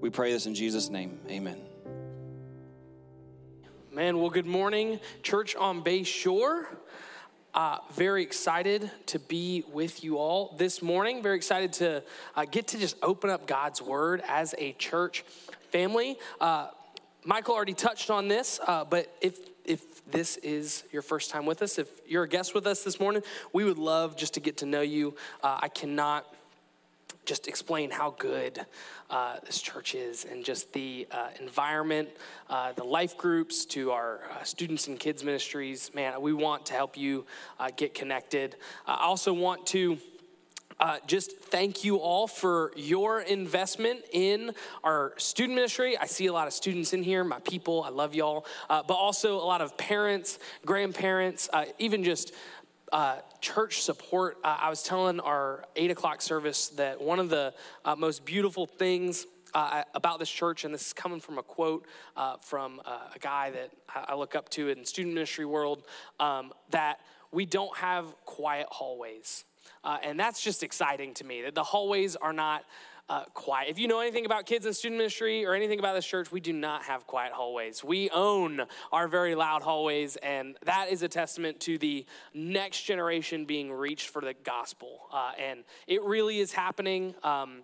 We pray this in Jesus' name. Amen. Man, well, good morning, Church on Bay Shore. Uh, very excited to be with you all this morning. Very excited to uh, get to just open up God's Word as a church family. Uh, Michael already touched on this, uh, but if if this is your first time with us, if you're a guest with us this morning, we would love just to get to know you. Uh, I cannot just explain how good uh, this church is and just the uh, environment, uh, the life groups, to our uh, students and kids ministries. Man, we want to help you uh, get connected. I also want to. Uh, just thank you all for your investment in our student ministry. I see a lot of students in here, my people, I love y'all, uh, but also a lot of parents, grandparents, uh, even just uh, church support. Uh, I was telling our eight o'clock service that one of the uh, most beautiful things uh, about this church, and this is coming from a quote uh, from uh, a guy that I look up to in student ministry world, um, that we don't have quiet hallways. and that's just exciting to me that the hallways are not uh, quiet. If you know anything about kids and student ministry or anything about this church, we do not have quiet hallways. We own our very loud hallways, and that is a testament to the next generation being reached for the gospel. Uh, and it really is happening. Um,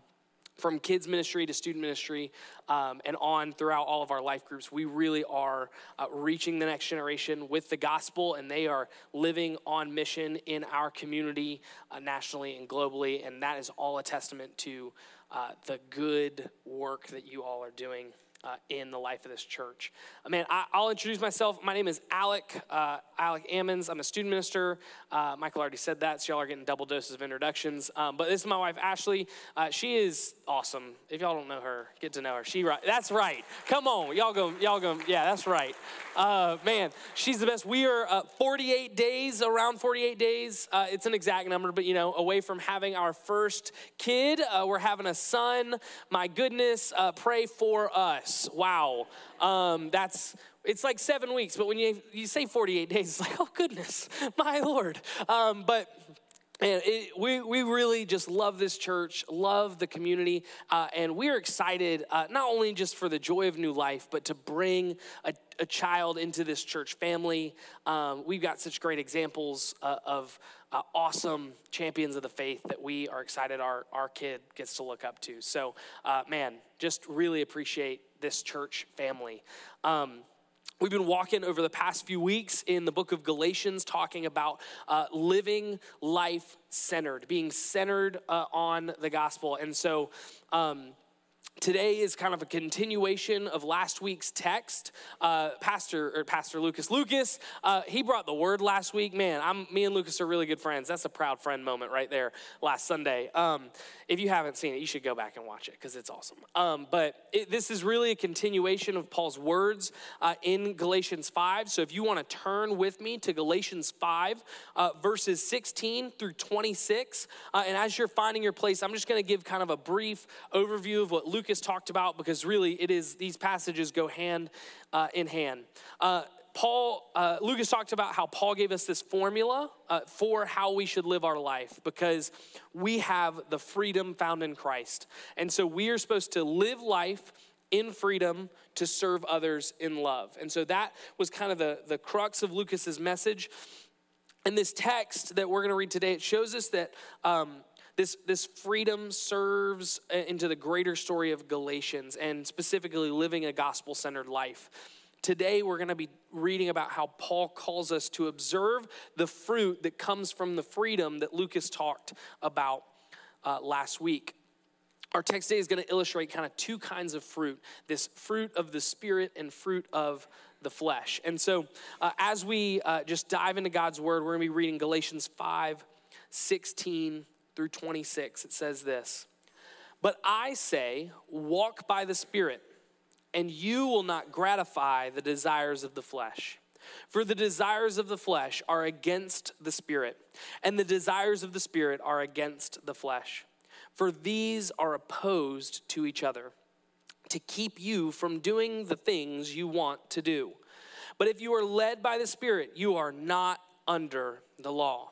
from kids ministry to student ministry um, and on throughout all of our life groups, we really are uh, reaching the next generation with the gospel, and they are living on mission in our community uh, nationally and globally. And that is all a testament to uh, the good work that you all are doing uh, in the life of this church. Uh, man, I, will introduce myself. My name is Alec, uh, Alec Ammons. I'm a student minister. Uh, Michael already said that, so y'all are getting double doses of introductions. Um, but this is my wife, Ashley. Uh, she is awesome. If y'all don't know her, get to know her. She right. That's right. Come on, y'all go. Y'all go. Yeah, that's right. Man, she's the best. We are 48 days, around 48 days. it's an exact number, but you know, away from having our first kid. we're having a son. My goodness, pray for us. Wow. Um, that's it's like seven weeks, but when you, you say 48 days, it's like, oh goodness, my Lord. Um, but and it, we, we really just love this church, love the community, uh, and we're excited uh, not only just for the joy of new life, but to bring a, a child into this church family. Um, we've got such great examples uh, of uh, awesome champions of the faith that we are excited our, our kid gets to look up to. So, uh, man, just really appreciate this church family. Um, We've been walking over the past few weeks in the book of Galatians, talking about uh, living life centered, being centered uh, on the gospel. And so, um, Today is kind of a continuation of last week's text. Uh, Pastor or Pastor Lucas Lucas, uh, he brought the word last week. Man, I'm me and Lucas are really good friends. That's a proud friend moment right there last Sunday. Um, if you haven't seen it, you should go back and watch it because it's awesome. Um, but it, this is really a continuation of Paul's words uh, in Galatians 5. So if you want to turn with me to Galatians 5, uh, verses 16 through 26, uh, and as you're finding your place, I'm just going to give kind of a brief overview of what Lucas Lucas talked about because really it is these passages go hand uh, in hand. Uh, Paul, uh, Lucas talked about how Paul gave us this formula uh, for how we should live our life because we have the freedom found in Christ. And so we are supposed to live life in freedom to serve others in love. And so that was kind of the, the crux of Lucas's message. And this text that we're going to read today, it shows us that um, this, this freedom serves uh, into the greater story of Galatians and specifically living a gospel centered life. Today, we're going to be reading about how Paul calls us to observe the fruit that comes from the freedom that Lucas talked about uh, last week. Our text today is going to illustrate kind of two kinds of fruit this fruit of the Spirit and fruit of the flesh. And so, uh, as we uh, just dive into God's word, we're going to be reading Galatians 5 16 through 26, it says this But I say, walk by the Spirit, and you will not gratify the desires of the flesh. For the desires of the flesh are against the Spirit, and the desires of the Spirit are against the flesh. For these are opposed to each other, to keep you from doing the things you want to do. But if you are led by the Spirit, you are not under the law.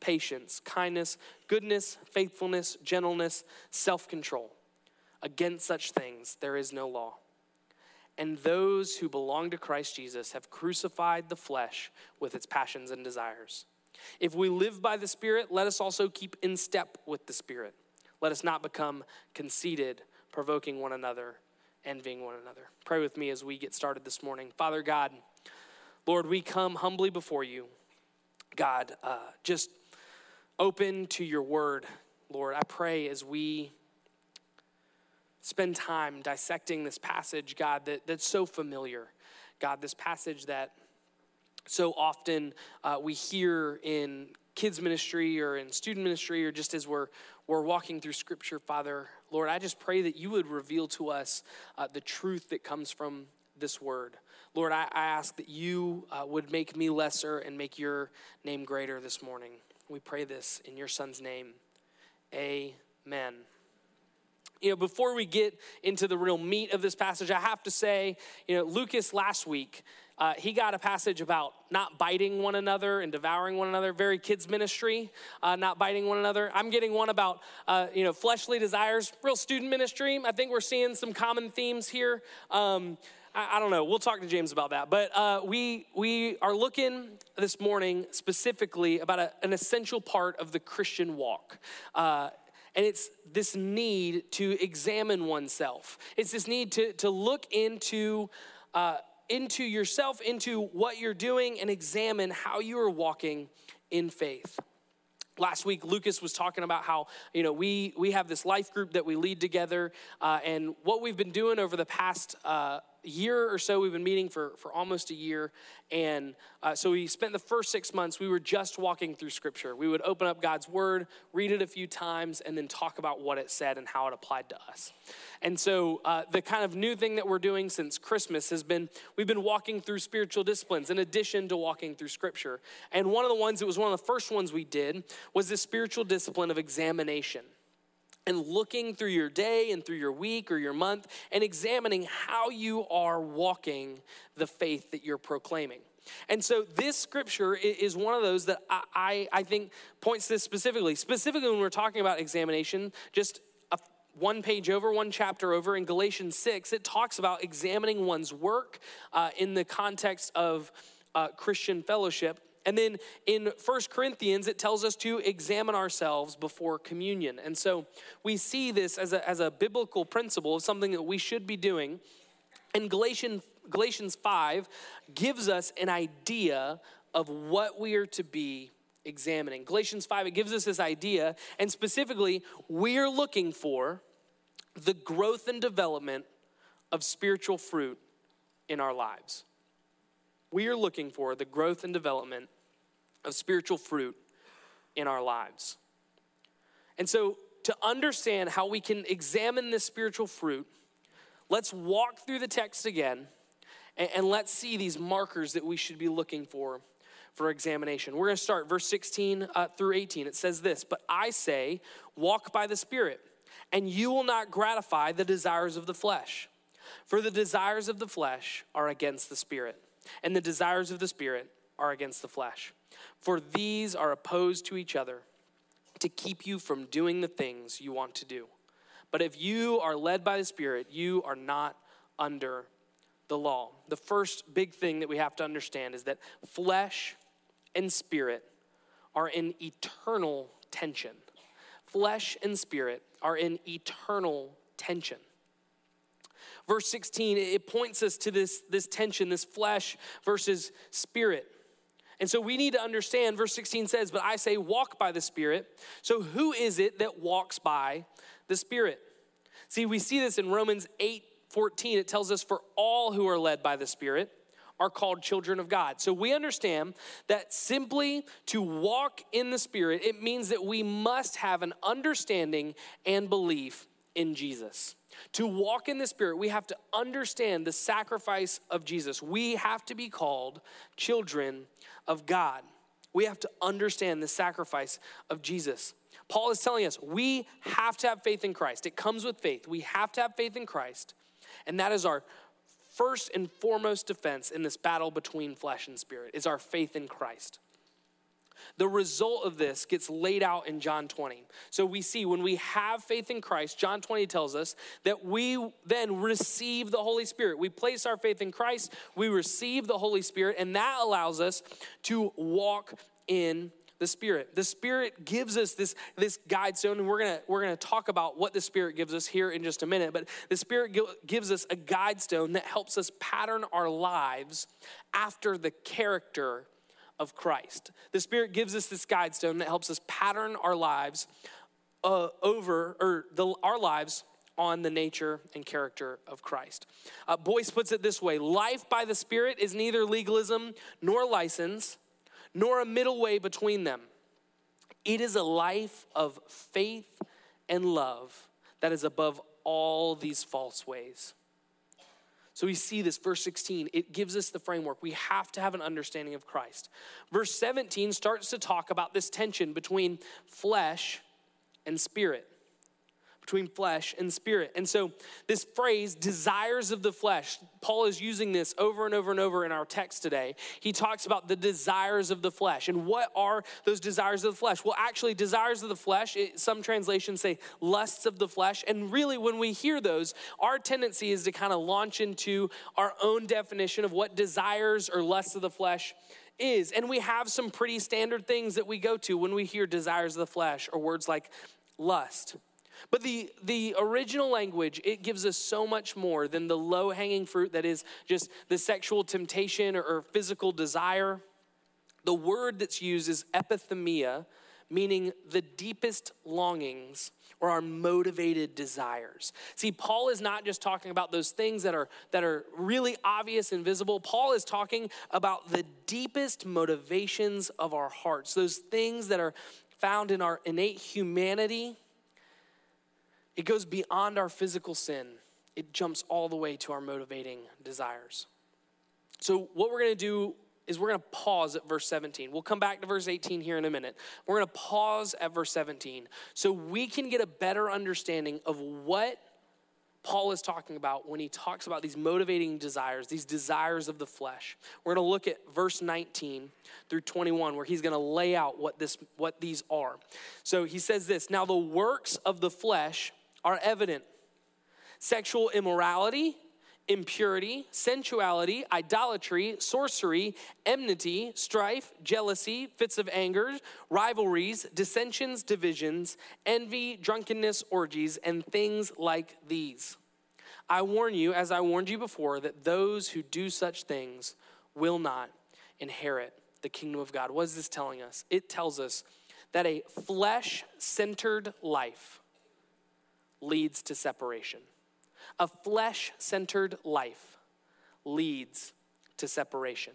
patience, kindness, goodness, faithfulness, gentleness, self control. Against such things there is no law. And those who belong to Christ Jesus have crucified the flesh with its passions and desires. If we live by the Spirit, let us also keep in step with the Spirit. Let us not become conceited, provoking one another, envying one another. Pray with me as we get started this morning. Father God, Lord, we come humbly before you. God, uh, just open to your word, Lord. I pray as we spend time dissecting this passage, God, that, that's so familiar. God, this passage that so often uh, we hear in kids ministry or in student ministry or just as we're, we're walking through scripture, Father, Lord, I just pray that you would reveal to us uh, the truth that comes from this word. Lord, I, I ask that you uh, would make me lesser and make your name greater this morning. We pray this in your son's name. Amen you know, before we get into the real meat of this passage, I have to say, you know, Lucas last week, uh, he got a passage about not biting one another and devouring one another. Very kids ministry, uh, not biting one another. I'm getting one about uh, you know fleshly desires, real student ministry. I think we're seeing some common themes here. Um, I, I, don't know. We'll talk to James about that. But uh, we we are looking this morning specifically about a, an essential part of the Christian walk. Uh, and it's this need to examine oneself. It's this need to, to look into, uh, into yourself, into what you're doing, and examine how you are walking in faith last week lucas was talking about how you know we we have this life group that we lead together uh, and what we've been doing over the past uh, year or so we've been meeting for, for almost a year. And uh, so we spent the first six months we were just walking through scripture. We would open up god's word read it a few times and then talk about what it said and how it applied to us. And so uh, the kind of new thing that we're doing since christmas has been we've been walking through spiritual disciplines in addition to walking through scripture. And one of the ones that was one of the first ones we did was this spiritual discipline of examination and looking through your day and through your week or your month and examining how you are walking the faith that you're proclaiming. And so this scripture is one of those that I, I, think points this specifically. Specifically, when we're talking about examination, just a, one page over, one chapter over in Galatians 6, it talks about examining one's work uh, in the context of uh, Christian fellowship and then in First Corinthians, it tells us to examine ourselves before communion. And so we see this as a, as a biblical principle of something that we should be doing. And Galatians, Galatians 5 gives us an idea of what we are to be examining. Galatians 5, it gives us this idea, and specifically, we're looking for the growth and development of spiritual fruit in our lives we are looking for the growth and development of spiritual fruit in our lives. And so, to understand how we can examine this spiritual fruit, let's walk through the text again and, and let's see these markers that we should be looking for for examination. We're going to start verse 16 uh, through 18. It says this But I say, walk by the Spirit, and you will not gratify the desires of the flesh. For the desires of the flesh are against the Spirit and the desires of the Spirit are against the flesh. For these are opposed to each other to keep you from doing the things you want to do. But if you are led by the Spirit, you are not under the law. The first big thing that we have to understand is that flesh and spirit are in eternal tension. Flesh and spirit are in eternal tension. Verse 16, it points us to this, this tension, this flesh versus spirit. And so we need to understand, verse 16 says, But I say, walk by the Spirit. So who is it that walks by the Spirit? See, we see this in Romans 8 14. It tells us, For all who are led by the Spirit are called children of God. So we understand that simply to walk in the Spirit, it means that we must have an understanding and belief in Jesus. To walk in the Spirit, we have to understand the sacrifice of Jesus. We have to be called children of God. We have to understand the sacrifice of Jesus. Paul is telling us we have to have faith in Christ. It comes with faith. We have to have faith in Christ. And that is our first and foremost defense in this battle between flesh and spirit is our faith in Christ. The result of this gets laid out in John 20. So we see when we have faith in Christ, John 20 tells us that we then receive the Holy Spirit. We place our faith in Christ, we receive the Holy Spirit, and that allows us to walk in the Spirit. The Spirit gives us this, this guide stone, and we're gonna, we're gonna talk about what the Spirit gives us here in just a minute. But the Spirit gives us a guide stone that helps us pattern our lives after the character of Christ. The Spirit gives us this guide stone that helps us pattern our lives uh, over, or the, our lives on the nature and character of Christ. Uh, Boice puts it this way life by the Spirit is neither legalism nor license nor a middle way between them. It is a life of faith and love that is above all these false ways. So we see this, verse 16, it gives us the framework. We have to have an understanding of Christ. Verse 17 starts to talk about this tension between flesh and spirit between flesh and spirit. And so, this phrase, desires of the flesh, Paul is using this over and over and over in our text today. He talks about the desires of the flesh. And what are those desires of the flesh? Well, actually, desires of the flesh, it, some translations say lusts of the flesh. And really, when we hear those, our tendency is to kind of launch into our own definition of what desires or lusts of the flesh is. And we have some pretty standard things that we go to when we hear desires of the flesh or words like lust. But the, the original language, it gives us so much more than the low hanging fruit that is just the sexual temptation or, or physical desire. The word that's used is epithymia, meaning the deepest longings or our motivated desires. See, Paul is not just talking about those things that are that are really obvious and visible. Paul is talking about the deepest motivations of our hearts, those things that are found in our innate humanity it goes beyond our physical sin, it jumps all the way to our motivating desires. So, what we're going to do is we're going to pause at verse 17. We'll come back to verse 18 here in a minute. We're going to pause at verse 17 so we can get a better understanding of what Paul is talking about when he talks about these motivating desires, these desires of the flesh. We're going to look at verse 19 through 21 where he's going to lay out what this what these are. So he says this, "Now the works of the flesh are evident sexual immorality, impurity, sensuality, idolatry, sorcery, enmity, strife, jealousy, fits of anger, rivalries, dissensions, divisions, envy, drunkenness, orgies, and things like these. I warn you, as I warned you before, that those who do such things will not inherit the kingdom of God. What is this telling us? It tells us that a flesh centered life leads to separation. A flesh centered life leads to separation.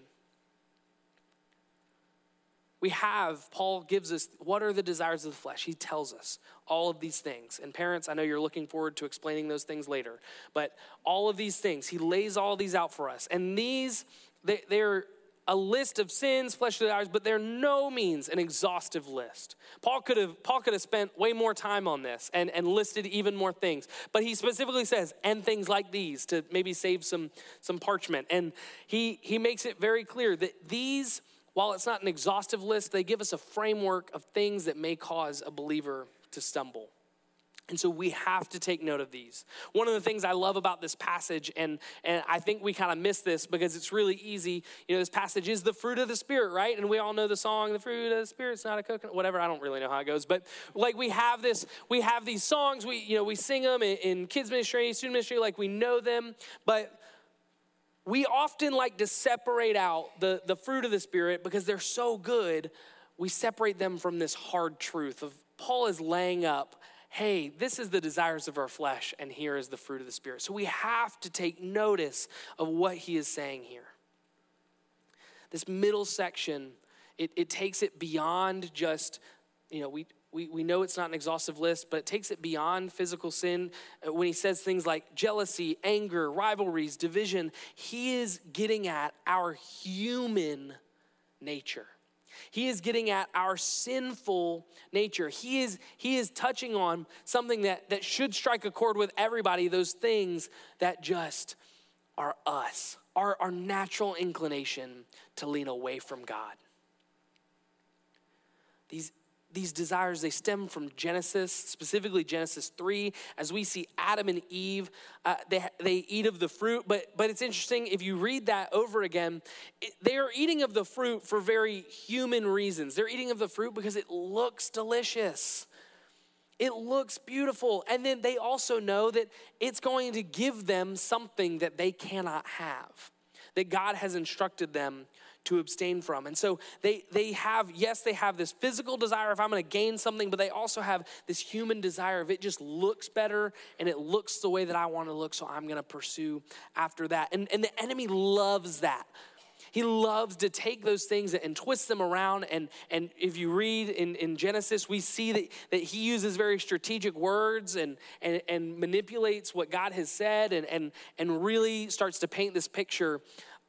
We have, Paul gives us what are the desires of the flesh. He tells us all of these things. And parents, I know you're looking forward to explaining those things later, but all of these things, he lays all these out for us. And these, they, they're a list of sins, fleshly desires, but they're no means an exhaustive list. Paul could have Paul could have spent way more time on this and, and listed even more things. But he specifically says, and things like these to maybe save some, some parchment. And he he makes it very clear that these, while it's not an exhaustive list, they give us a framework of things that may cause a believer to stumble. And so we have to take note of these. One of the things I love about this passage, and, and I think we kind of miss this because it's really easy. You know, this passage is the fruit of the Spirit, right? And we all know the song, The Fruit of the Spirit's not a coconut, whatever. I don't really know how it goes. But like we have this, we have these songs, we, you know, we sing them in, in kids' ministry, student ministry, like we know them. But we often like to separate out the, the fruit of the Spirit because they're so good. We separate them from this hard truth of Paul is laying up hey, this is the desires of our flesh, and here is the fruit of the Spirit. So we have to take notice of what he is saying here. This middle section, it, it takes it beyond just, you know, we, we, we know it's not an exhaustive list, but it takes it beyond physical sin. Uh, when he says things like jealousy, anger, rivalries, division, he is getting at our human nature. He is getting at our sinful nature. He is, he is touching on something that, that should strike a chord with everybody, those things that just are us, our, our natural inclination to lean away from God. These these desires they stem from genesis specifically genesis 3 as we see adam and eve uh, they, they eat of the fruit but but it's interesting if you read that over again it, they are eating of the fruit for very human reasons. They're eating of the fruit because it looks delicious. It looks beautiful. And then they also know that it's going to give them something that they cannot have that god has instructed them to abstain from. And so they they have yes, they have this physical desire if I'm going to gain something, but they also have this human desire if it just looks better and it looks the way that I want to look, so I'm going to pursue after that. And and the enemy loves that. He loves to take those things and twist them around. And, and if you read in, in Genesis, we see that, that he uses very strategic words and, and, and manipulates what God has said and, and, and really starts to paint this picture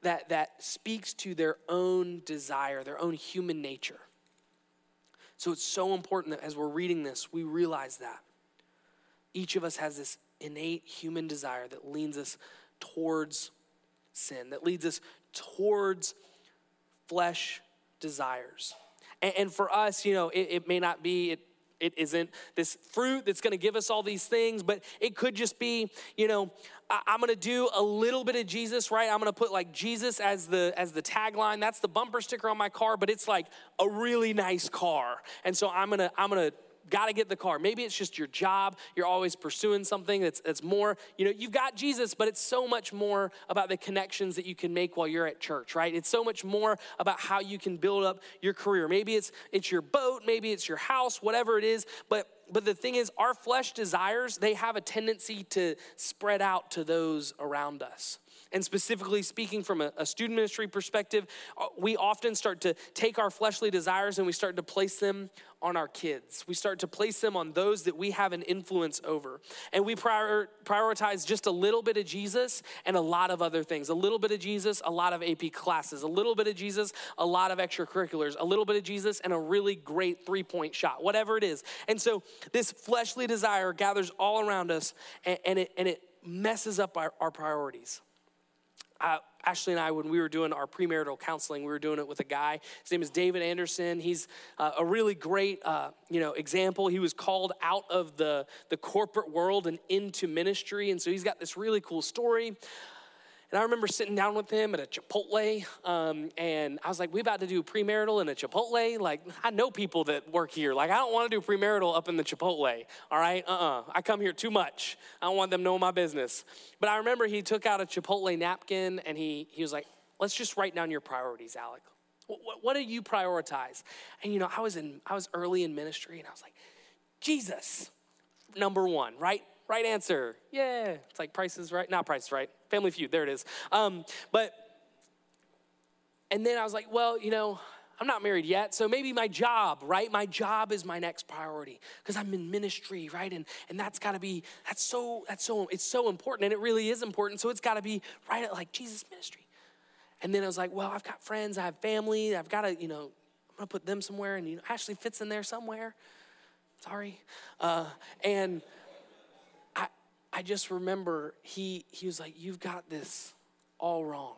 that, that speaks to their own desire, their own human nature. So it's so important that as we're reading this, we realize that. Each of us has this innate human desire that leans us towards sin, that leads us towards flesh desires. And, and for us, you know, it, it may not be, it, it isn't this fruit that's going to give us all these things, but it could just be, you know, I, am going to do a little bit of Jesus, right? I'm to put like Jesus as the as the tagline. That's the bumper sticker on my car, but it's like a really nice car. And so I'm to I'm going to got to get the car. Maybe it's just your job. You're always pursuing something that's, that's more, you know, you've got Jesus, but it's so much more about the connections that you can make while you're at church, right? It's so much more about how you can build up your career. Maybe it's it's your boat, maybe it's your house, whatever it is, but but the thing is our flesh desires, they have a tendency to spread out to those around us and specifically speaking from a, a, student ministry perspective, uh, we often start to take our fleshly desires and we start to place them on our kids. We start to place them on those that we have an influence over. And we prior, prioritize just a little bit of Jesus and a lot of other things. A little bit of Jesus, a lot of AP classes. A little bit of Jesus, a lot of extracurriculars. A little bit of Jesus, and a really great three point shot, whatever it is. And so this fleshly desire gathers all around us and, and it, and it messes up our, our priorities uh, Ashley and I, when we were doing our premarital counseling, we were doing it with a guy. His name is David Anderson. He's uh, a really great, uh, you know, example. He was called out of the the corporate world and into ministry, and so he's got this really cool story. And I remember sitting down with him at a Chipotle, um, and I was like, "We about to do premarital in a Chipotle? Like, I know people that work here. Like, I don't want to do premarital up in the Chipotle. All right, uh-uh. I come here too much. I don't want them knowing my business." But I remember he took out a Chipotle napkin, and he he was like, "Let's just write down your priorities, Alec. What, what, what do you prioritize?" And you know, I was in I was early in ministry, and I was like, "Jesus, number one, right? Right answer. Yeah. It's like prices right. Not prices right. Family Feud. There it is. Um, but, and then I was like, well, you know, I'm not married yet, so maybe my job, right? My job is my next priority because I'm in ministry, right? And and that's got to be that's so that's so it's so important, and it really is important. So it's got to be right at like Jesus ministry. And then I was like, well, I've got friends, I have family, I've got to, you know, I'm gonna put them somewhere, and you know, Ashley fits in there somewhere. Sorry, uh, and I just remember he, he was like, You've got this all wrong.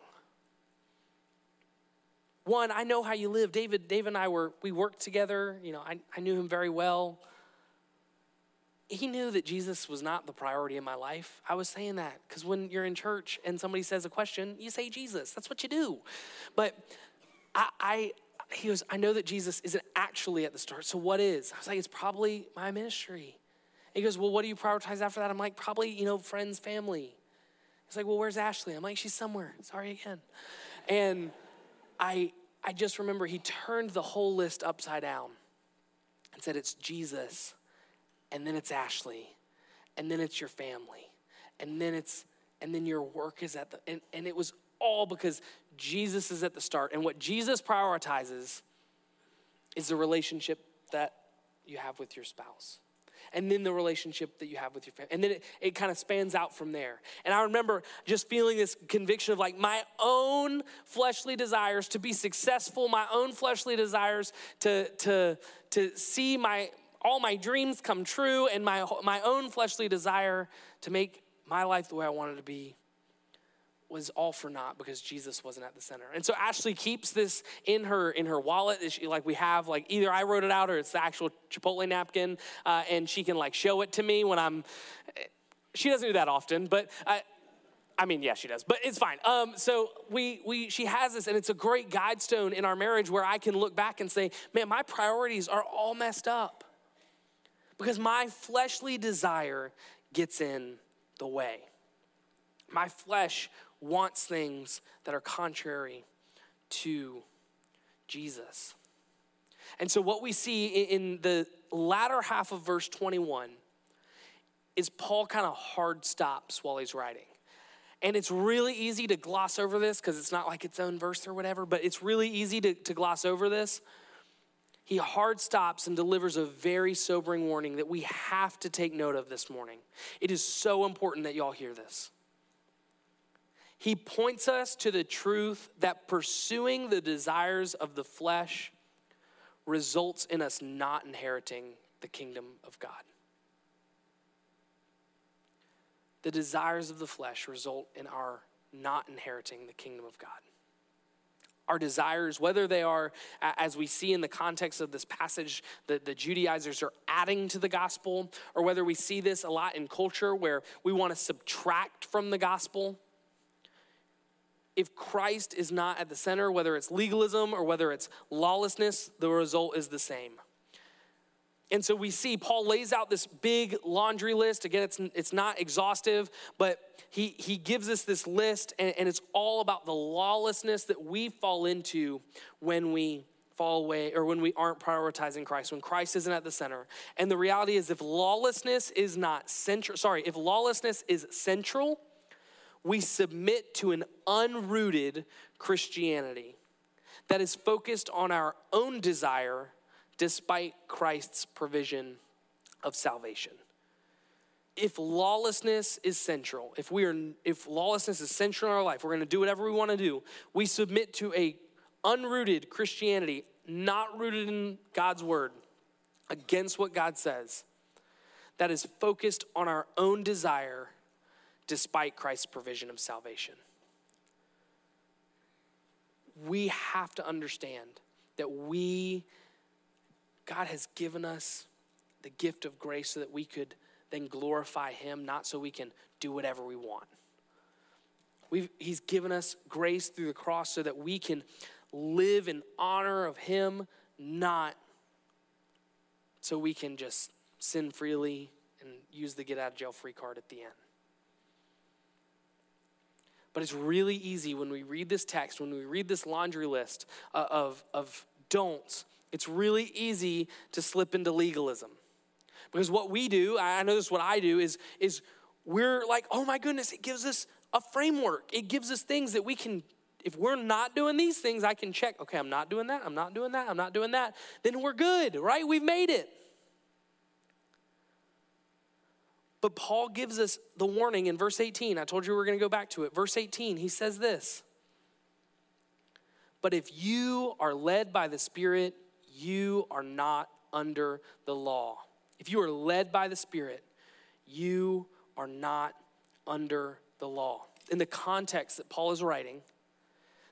One, I know how you live. David, Dave and I were, we worked together. You know, I, I knew him very well. He knew that Jesus was not the priority in my life. I was saying that because when you're in church and somebody says a question, you say Jesus. That's what you do. But I, I he was, I know that Jesus isn't actually at the start. So what is? I was like, it's probably my ministry. He goes, Well, what do you prioritize after that? I'm like, Probably, you know, friends, family. He's like, Well, where's Ashley? I'm like, She's somewhere. Sorry again. And I, I just remember he turned the whole list upside down and said, It's Jesus, and then it's Ashley, and then it's your family, and then it's, and then your work is at the, and, and it was all because Jesus is at the start. And what Jesus prioritizes is the relationship that you have with your spouse and then the relationship that you have with your family. And then it, it kind of spans out from there. And I remember just feeling this conviction of like my own fleshly desires to be successful, my own fleshly desires to, to, to see my, all my dreams come true, and my, my own fleshly desire to make my life the way I wanted to be was all for naught because Jesus wasn't at the center. And so Ashley keeps this in her in her wallet. She, like we have like either I wrote it out or it's the actual Chipotle napkin, uh, and she can like show it to me when I'm. She doesn't do that often, but. I, I mean, yeah, she does, but it's fine. Um, so we we she has this, and it's a great guide stone in our marriage where I can look back and say, man, my priorities are all messed up because my fleshly desire gets in the way. My flesh wants things that are contrary to Jesus. And so, what we see in the latter half of verse 21 is Paul kind of hard stops while he's writing. And it's really easy to gloss over this because it's not like its own verse or whatever, but it's really easy to, to gloss over this. He hard stops and delivers a very sobering warning that we have to take note of this morning. It is so important that y'all hear this. He points us to the truth that pursuing the desires of the flesh results in us not inheriting the kingdom of God. The desires of the flesh result in our not inheriting the kingdom of God. Our desires, whether they are, as we see in the context of this passage, the, the Judaizers are adding to the gospel, or whether we see this a lot in culture where we want to subtract from the gospel if Christ is not at the center, whether it's legalism or whether it's lawlessness, the result is the same. And so we see Paul lays out this big laundry list. Again, it's, it's not exhaustive, but he, he gives us this list, and, and it's all about the lawlessness that we fall into when we fall away or when we aren't prioritizing Christ, when Christ isn't at the center. And the reality is, if lawlessness is not central, sorry, if lawlessness is central, we submit to an unrooted Christianity that is focused on our own desire despite Christ's provision of salvation. If lawlessness is central, if we are if lawlessness is central in our life, we're going to do whatever we want to do. We submit to a unrooted Christianity, not rooted in God's word, against what God says. That is focused on our own desire despite Christ's provision of salvation. We have to understand that we, God has given us the gift of grace so that we could then glorify Him, not so we can do whatever we want. We've, he's given us grace through the cross so that we can live in honor of Him, not so we can just sin freely and use the get out of jail free card at the end. But it's really easy when we read this text, when we read this laundry list uh, of, of don'ts, it's really easy to slip into legalism. Because what we do, I know this is what I do, is, is we're like, oh my goodness, it gives us a framework. It gives us things that we can, if we're not doing these things, I can check, okay, I'm not doing that, I'm not doing that, I'm not doing that. Then we're good, right? We've made it. But Paul gives us the warning in verse 18. I told you we are going to go back to it. Verse 18, he says this But if you are led by the Spirit, you are not under the law. If you are led by the Spirit, you are not under the law. In the context that Paul is writing,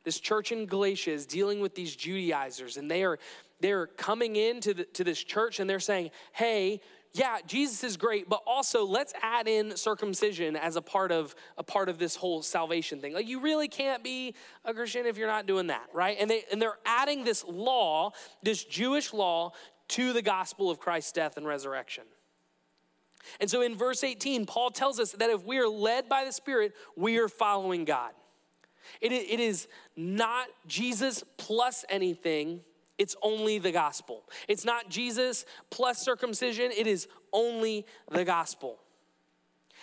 this church in Galatia is dealing with these Judaizers, and they are they're coming into the, to this church and they're saying, "Hey, yeah, Jesus is great, but also let's add in circumcision as a part of a part of this whole salvation thing. Like you really can't be a Christian if you're not doing that, right? And they and they're adding this law, this Jewish law to the gospel of Christ's death and resurrection. And so in verse 18, Paul tells us that if we are led by the Spirit, we are following God. It, it is not Jesus plus anything it's only the gospel. It's not Jesus plus circumcision, it is only the gospel.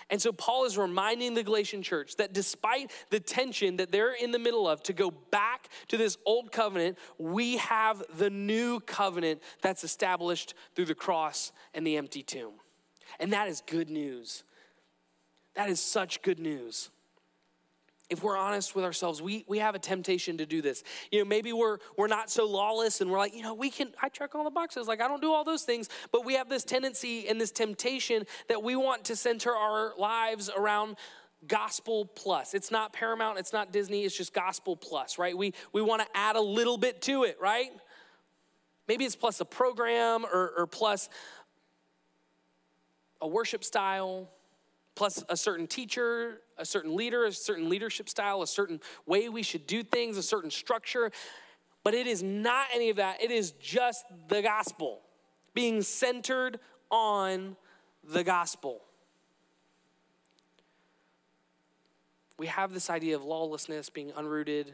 And so Paul is reminding the Galatian church that despite the tension that they're in the middle of to go back to this old covenant, we have the new covenant that's established through the cross and the empty tomb. And that is good news. That is such good news if we're honest with ourselves, we, we have a temptation to do this. You know, maybe we're we're not so lawless and we're like, you know, we can I check all the boxes. Like I don't do all those things, but we have this tendency and this temptation that we want to center our lives around gospel plus. It's not Paramount, it's not Disney, it's just gospel plus, right? We we want to add a little bit to it, right? Maybe it's plus a program or, or plus a worship style plus a certain teacher, a certain leader, a certain leadership style, a certain way we should do things, a certain structure. But it is not any of that. It is just the gospel, being centered on the gospel. We have this idea of lawlessness being unrooted,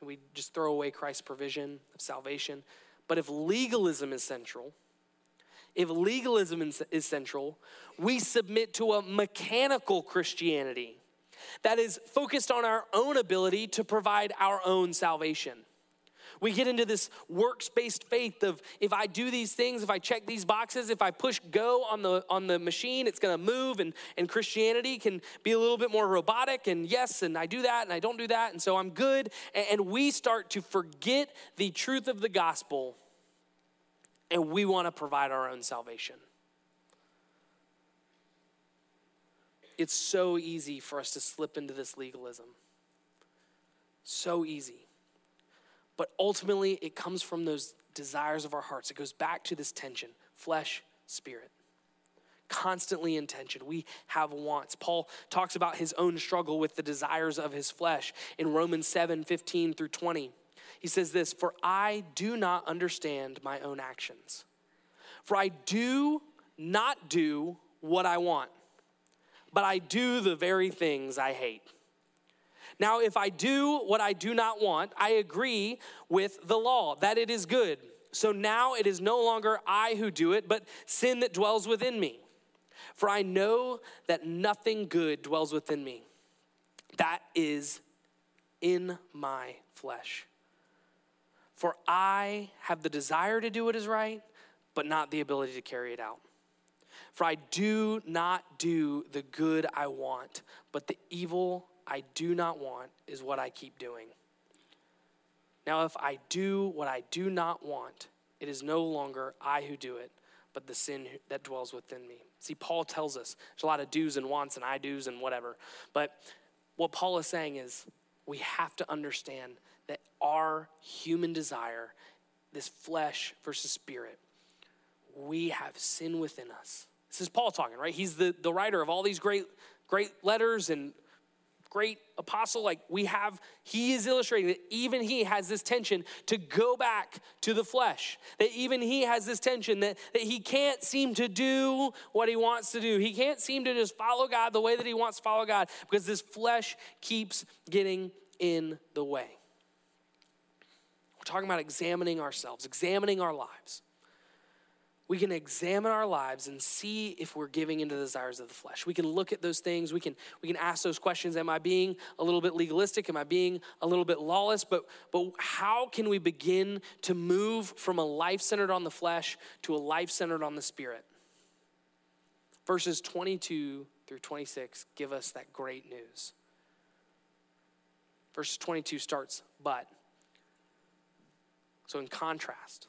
and we just throw away Christ's provision of salvation. But if legalism is central, if legalism is central, we submit to a mechanical Christianity that is focused on our own ability to provide our own salvation. We get into this works based faith of if I do these things, if I check these boxes, if I push go on the, on the machine, it's gonna move. And, and Christianity can be a little bit more robotic. And yes, and I do that and I don't do that. And so I'm good. And, and we start to forget the truth of the gospel and we want to provide our own salvation. It's so easy for us to slip into this legalism. So easy. But ultimately, it comes from those desires of our hearts. It goes back to this tension flesh, spirit. Constantly in tension. We have wants. Paul talks about his own struggle with the desires of his flesh in Romans 7 15 through 20. He says this For I do not understand my own actions. For I do not do what I want, but I do the very things I hate. Now, if I do what I do not want, I agree with the law that it is good. So now it is no longer I who do it, but sin that dwells within me. For I know that nothing good dwells within me. That is in my flesh. For I have the desire to do what is right, but not the ability to carry it out. For I do not do the good I want, but the evil I do not want is what I keep doing. Now, if I do what I do not want, it is no longer I who do it, but the sin that dwells within me. See, Paul tells us there's a lot of do's and wants and I do's and whatever. But what Paul is saying is we have to understand that our human desire, this flesh versus spirit, we have sin within us. This is Paul talking, right? He's the, the writer of all these great, great letters and great apostle. Like we have, he is illustrating that even he has this tension to go back to the flesh. That even he has this tension that, that he can't seem to do what he wants to do. He can't seem to just follow God the way that he wants to follow God because this flesh keeps getting in the way. We're talking about examining ourselves, examining our lives. We can examine our lives and see if we're giving into the desires of the flesh. We can look at those things. We can, we can ask those questions Am I being a little bit legalistic? Am I being a little bit lawless? But, but how can we begin to move from a life centered on the flesh to a life centered on the spirit? Verses 22 through 26 give us that great news. Verse 22 starts, but. So, in contrast,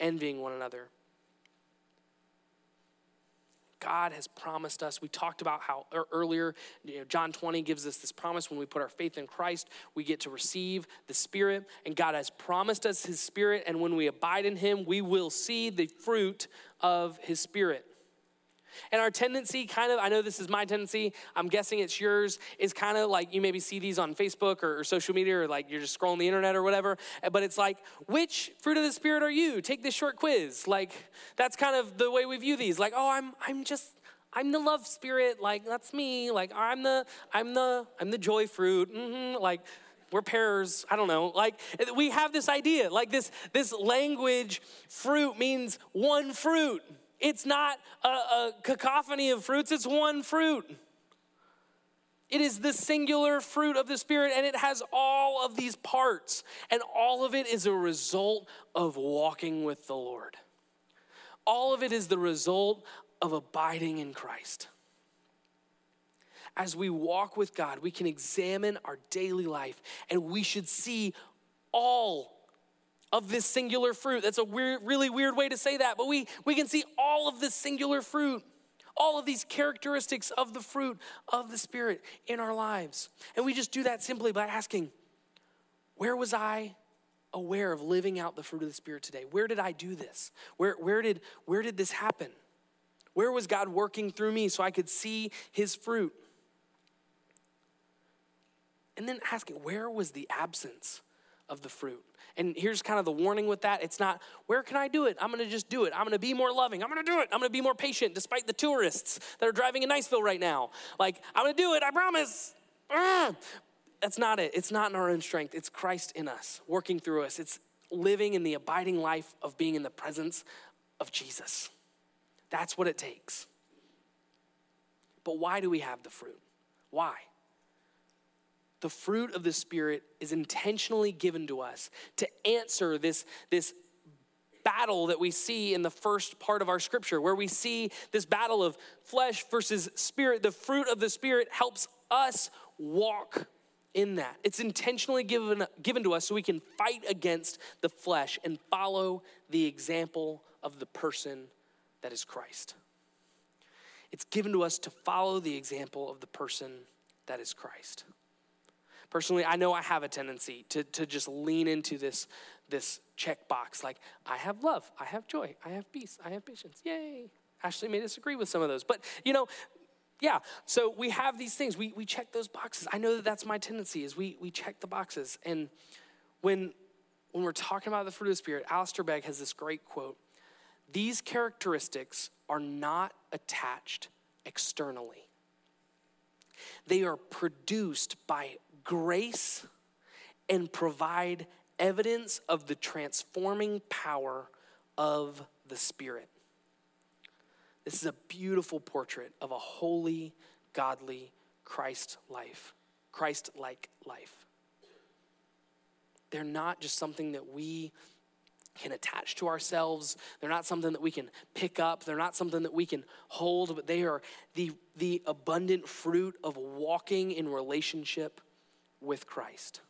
envying one another. God has promised us. We talked about how earlier, you know, John 20 gives us this promise when we put our faith in Christ, we get to receive the Spirit. And God has promised us His Spirit. And when we abide in Him, we will see the fruit of His Spirit. And our tendency, kind of, I know this is my tendency, I'm guessing it's yours, is kind of like you maybe see these on Facebook or, or, social media or like you're just scrolling the internet or whatever. But it's like, which fruit of the Spirit are you? Take this short quiz. Like, that's kind of the way we view these. Like, oh, I'm, I'm just, I'm the love spirit. Like, that's me. Like, I'm the, I'm the, I'm the joy fruit. Mm-hmm. Like, we're pears i don't know like we have this idea like this this language fruit means one fruit it's not a, a cacophony of fruits, it's one fruit. It is the singular fruit of the Spirit, and it has all of these parts. And all of it is a result of walking with the Lord. All of it is the result of abiding in Christ. As we walk with God, we can examine our daily life, and we should see all of this singular fruit. That's a weird, really weird way to say that, but we, we can see all of this singular fruit, all of these characteristics of the fruit of the Spirit in our lives. And we just do that simply by asking, where was I aware of living out the fruit of the Spirit today? Where did I do this? Where, where, did, where did this happen? Where was God working through me so I could see his fruit? And then asking, where was the absence of the fruit? And here's kind of the warning with that it's not, where can I do it? I'm gonna just do it. I'm gonna be more loving. I'm gonna do it. I'm gonna be more patient despite the tourists that are driving in Niceville right now. Like, I'm gonna do it, I promise. Ah. That's not it. It's not in our own strength. It's Christ in us, working through us. It's living in the abiding life of being in the presence of Jesus. That's what it takes. But why do we have the fruit? Why? The fruit of the Spirit is intentionally given to us to answer this, this battle that we see in the first part of our scripture, where we see this battle of flesh versus spirit. The fruit of the Spirit helps us walk in that. It's intentionally given, given to us so we can fight against the flesh and follow the example of the person that is Christ. It's given to us to follow the example of the person that is Christ. Personally, I know I have a tendency to, to just lean into this, this checkbox like, I have love, I have joy, I have peace, I have patience. Yay. Ashley may disagree with some of those. But, you know, yeah, so we have these things. We, we check those boxes. I know that that's my tendency is we, we check the boxes. And when, when we're talking about the fruit of the Spirit, Alistair Begg has this great quote. These characteristics are not attached externally. They are produced by grace and provide evidence of the transforming power of the Spirit. This is a beautiful portrait of a holy, godly Christ life, Christ like life. They're not just something that we can attach to ourselves. They're not something that we can pick up. They're not something that we can hold, but they are the, the abundant fruit of walking in relationship with Christ.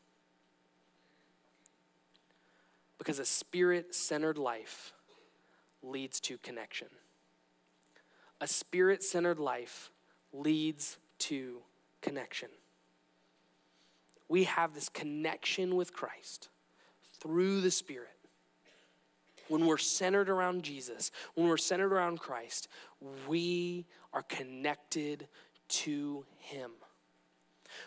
Because a spirit centered life leads to connection. A spirit centered life leads to connection. We have this connection with Christ through the Spirit. When we're centered around Jesus, when we're centered around Christ, we are connected to Him.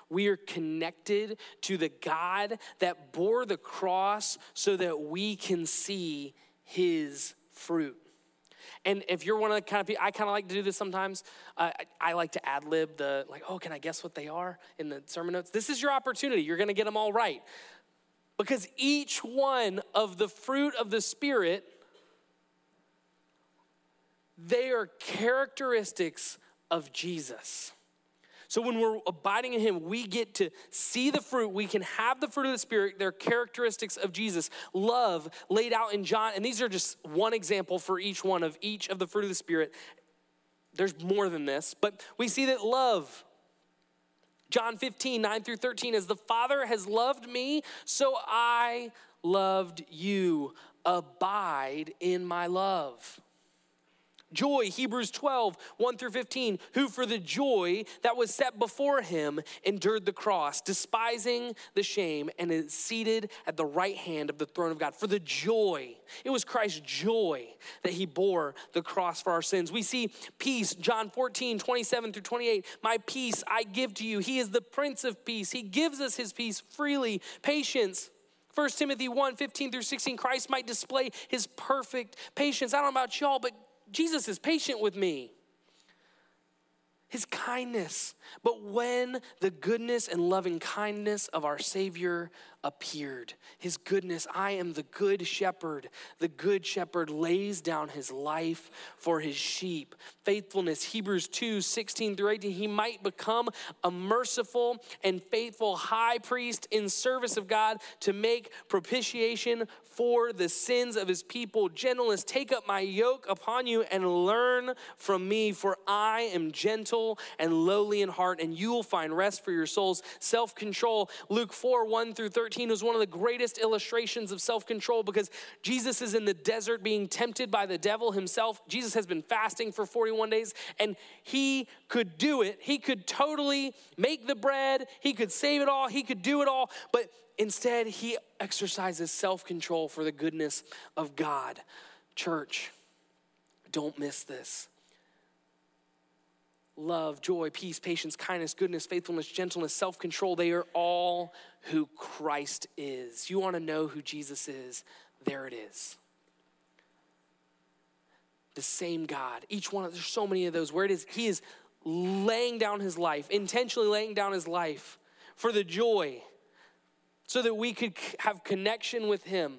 We are connected to the God that bore the cross so that we can see his fruit. And if you're one of the kind of people, I kind of like to do this sometimes. Uh, I, I, like to ad lib the, like, oh, can I guess what they are in the sermon notes? This is your opportunity. You're going to get them all right. Because each one of the fruit of the Spirit, they are characteristics of Jesus. So when we're abiding in Him, we get to see the fruit. We can have the fruit of the Spirit. They're characteristics of Jesus. Love laid out in John, and these are just one example for each one of each of the fruit of the Spirit. There's more than this, but we see that love. John 15, 9 through 13, as the Father has loved me, so I loved you. Abide in my love. Joy, Hebrews 12, 1 through 15, who for the joy that was set before him endured the cross, despising the shame, and is seated at the right hand of the throne of God. For the joy, it was Christ's joy that he bore the cross for our sins. We see peace, John 14, 27 through 28. My peace I give to you. He is the Prince of Peace. He gives us his peace freely. Patience, 1 Timothy 1 15 through 16, Christ might display his perfect patience. I don't know about y'all, but Jesus is patient with me. His kindness. But when the goodness and loving kindness of our Savior appeared, his goodness, I am the good shepherd. The good shepherd lays down his life for his sheep. Faithfulness, Hebrews 2 16 through 18, he might become a merciful and faithful high priest in service of God to make propitiation for the sins of his people. Gentleness, take up my yoke upon you and learn from me, for I am gentle and lowly in heart, and you will find rest for your souls. Self control, Luke 4 1 through 13 is one of the greatest illustrations of self control because Jesus is in the desert being tempted by the devil himself. Jesus has been fasting for 41 days, and he could do it. He could totally make the bread, he could save it all, he could do it all, but Instead, he exercises self control for the goodness of God. Church, don't miss this. Love, joy, peace, patience, kindness, goodness, faithfulness, gentleness, self control, they are all who Christ is. You want to know who Jesus is? There it is. The same God. Each one of there's so many of those where it is, he is laying down his life, intentionally laying down his life for the joy so that we could have connection with Him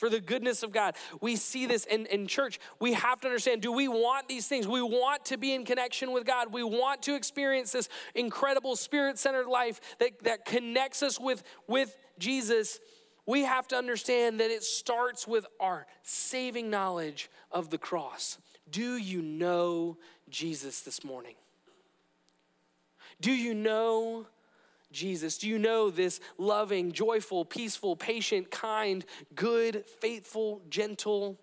for the goodness of God. We see this in, in church. We have to understand do we want these things? We want to be in connection with God. We want to experience this incredible spirit centered life that, that connects us with, with Jesus. We have to understand that it starts with our saving knowledge of the cross. Do you know Jesus this morning? Do you know Jesus? Do you know this loving, joyful, peaceful, patient, kind, good, faithful, gentle,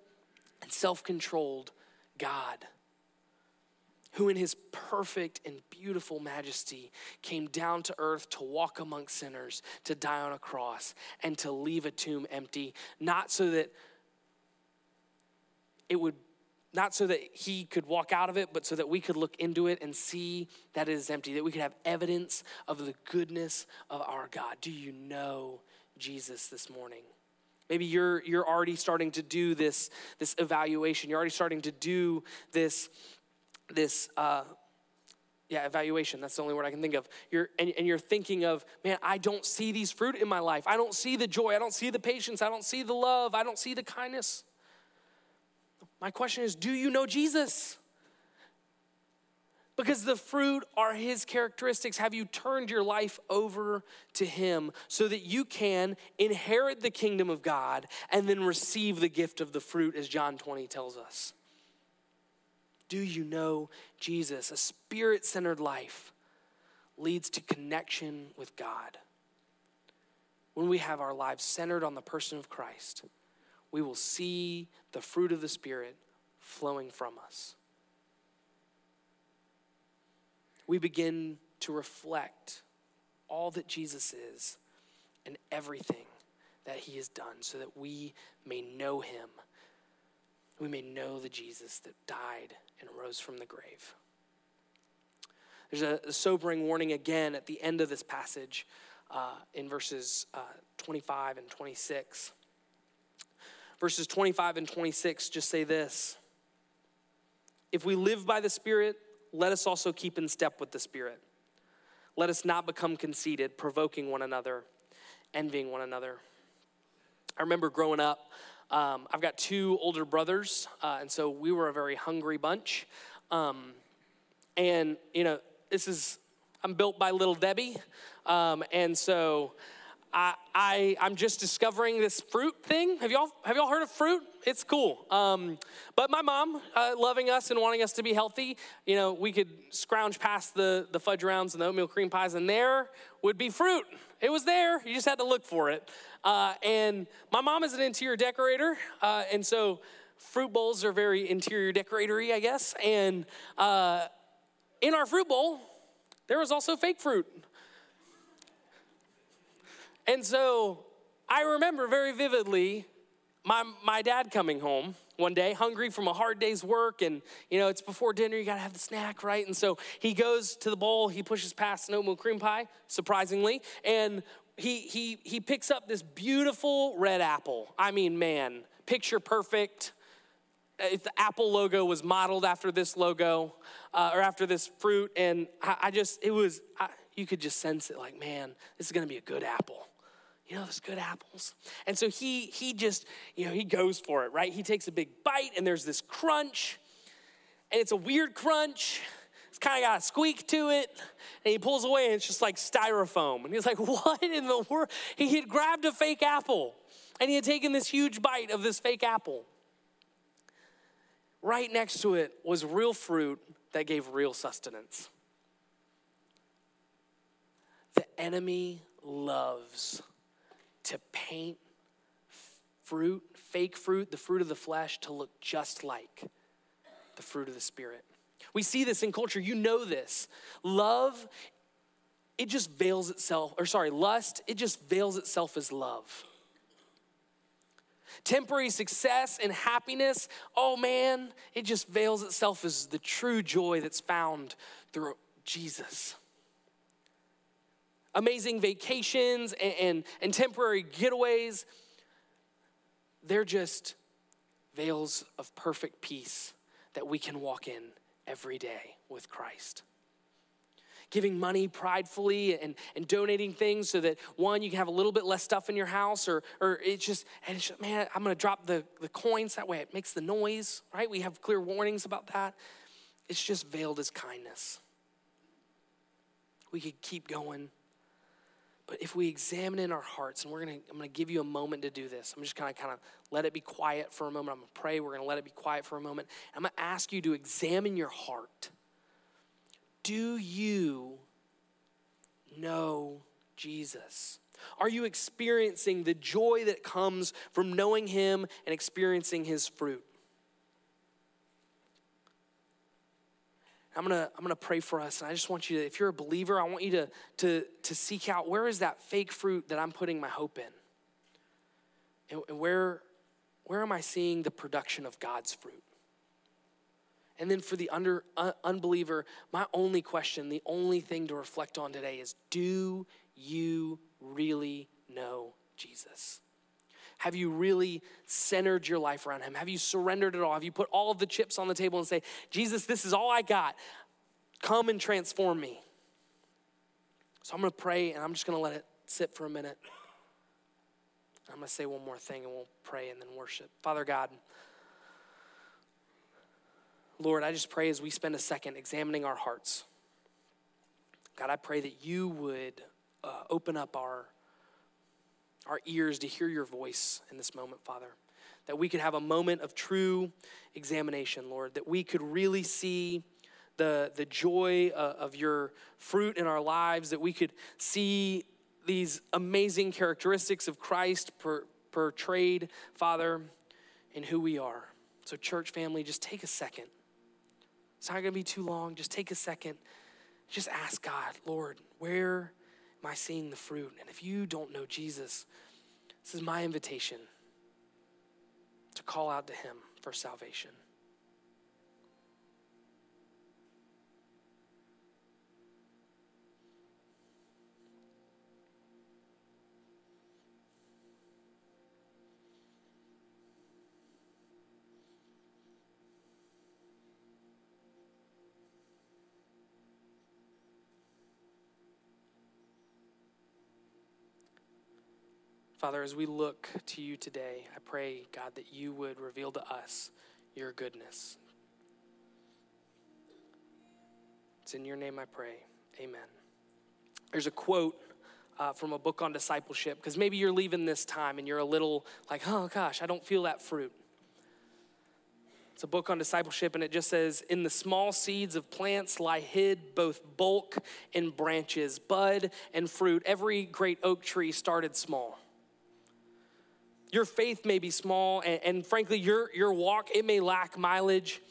and self controlled God? Who, in his perfect and beautiful majesty, came down to earth to walk among sinners, to die on a cross, and to leave a tomb empty, not so that it would not so that he could walk out of it, but so that we could look into it and see that it is empty, that we could have evidence of the goodness of our God. Do you know Jesus this morning? Maybe you're, you're already starting to do this, this evaluation. You're already starting to do this, this uh, yeah, evaluation. That's the only word I can think of. You're, and, and you're thinking of, man, I don't see these fruit in my life. I don't see the joy. I don't see the patience. I don't see the love. I don't see the kindness. My question is do you know Jesus? Because the fruit are his characteristics. Have you turned your life over to him so that you can inherit the kingdom of God and then receive the gift of the fruit, as John 20 tells us? Do you know Jesus? A spirit centered life leads to connection with God. When we have our lives centered on the person of Christ, we will see the fruit of the Spirit flowing from us. We begin to reflect all that Jesus is and everything that he has done so that we may know him. We may know the Jesus that died and rose from the grave. There's a, sobering warning again at the end of this passage uh, in verses uh, 25 and 26. Verses 25 and 26 just say this If we live by the Spirit, let us also keep in step with the Spirit. Let us not become conceited, provoking one another, envying one another. I remember growing up, um, I've got two older brothers, uh, and so we were a very hungry bunch. Um, and, you know, this is, I'm built by little Debbie. Um, and so I, I am just discovering this fruit thing. Have y'all have y'all heard of fruit? It's cool. Um, but my mom, uh, loving us and wanting us to be healthy, you know, we could scrounge past the the fudge rounds and the oatmeal cream pies, and there would be fruit. It was there. You just had to look for it. Uh, and my mom is an interior decorator, uh, and so fruit bowls are very interior decoratory, I guess. And uh, in our fruit bowl, there was also fake fruit. And so I remember very vividly my, my dad coming home one day, hungry from a hard day's work, and you know, it's before dinner, you gotta have the snack, right? And so he goes to the bowl, he pushes past an oatmeal cream pie, surprisingly, and he he he picks up this beautiful red apple. I mean, man, picture perfect. If the Apple logo was modeled after this logo uh, or after this fruit, and I, I just, it was, I, you could just sense it like, man, this is gonna be a good apple you know those good apples. And so he he just you know he goes for it right? He takes a big bite and there's this crunch and it's a weird crunch. It's kind of got a squeak to it. And he pulls away and it's just like styrofoam. And he's like what in the world he had grabbed a fake apple and he had taken this huge bite of this fake apple. Right next to it was real fruit that gave real sustenance. The enemy loves to paint fruit, fake fruit, the fruit of the flesh, to look just like the fruit of the Spirit. We see this in culture. You know this. Love, it just veils itself, or sorry, lust, it just veils itself as love. Temporary success and happiness, oh man, it just veils itself as the true joy that's found through Jesus amazing vacations and, and, and temporary getaways, they're just veils of perfect peace that we can walk in every day with Christ. Giving money pridefully and, and donating things so that one, you can have a little bit less stuff in your house, or, or it's just, and it's just, man, I'm gonna drop the, the coins that way, it makes the noise, right? We have clear warnings about that. It's just veiled as kindness. We could keep going. But if we examine in our hearts, and we're gonna, I'm gonna give you a moment to do this. I'm just gonna kind of let it be quiet for a moment. I'm gonna pray. We're gonna let it be quiet for a moment. I'm gonna ask you to examine your heart. Do you know Jesus? Are you experiencing the joy that comes from knowing Him and experiencing His fruit? I'm gonna, I'm gonna pray for us. And I just want you to, if you're a believer, I want you to, to, to seek out where is that fake fruit that I'm putting my hope in? And, and where, where am I seeing the production of God's fruit? And then for the under, uh, unbeliever, my only question, the only thing to reflect on today is do you really know Jesus? Have you really centered your life around Him? Have you surrendered it all? Have you put all of the chips on the table and say, Jesus, this is all I got. Come and transform me. So I'm going to pray and I'm just going to let it sit for a minute. I'm going to say one more thing and we'll pray and then worship. Father God, Lord, I just pray as we spend a second examining our hearts. God, I pray that you would uh, open up our our ears to hear your voice in this moment, Father. That we could have a moment of true examination, Lord. That we could really see the, the joy uh, of your fruit in our lives. That we could see these amazing characteristics of Christ per, portrayed, Father, in who we are. So, church family, just take a second. It's not going to be too long. Just take a second. Just ask God, Lord, where I seeing the fruit? And if you don't know Jesus, this is my invitation to call out to him for salvation. Father, as we look to you today, I pray, God, that you would reveal to us your goodness. It's in your name I pray. Amen. There's a quote uh, from a book on discipleship because maybe you're leaving this time and you're a little like, oh gosh, I don't feel that fruit. It's a book on discipleship, and it just says, In the small seeds of plants lie hid both bulk and branches, bud and fruit. Every great oak tree started small. Your faith may be small, and, and frankly, your, your walk, it may lack mileage,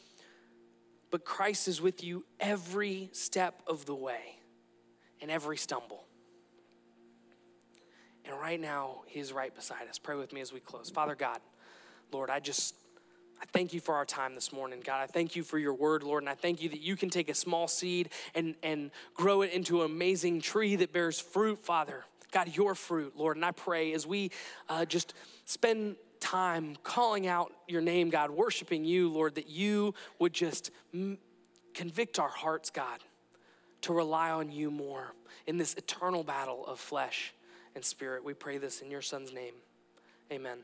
but Christ is with you every step of the way and every stumble. And right now, He's right beside us. Pray with me as we close. Father God, Lord, I just I thank you for our time this morning, God. I thank you for your word, Lord, and I thank you that you can take a small seed and, and grow it into an amazing tree that bears fruit, Father. God, your fruit, Lord. And I pray as we uh, just spend time calling out your name, God, worshiping you, Lord, that you would just m- convict our hearts, God, to rely on you more in this eternal battle of flesh and spirit. We pray this in your son's name. Amen.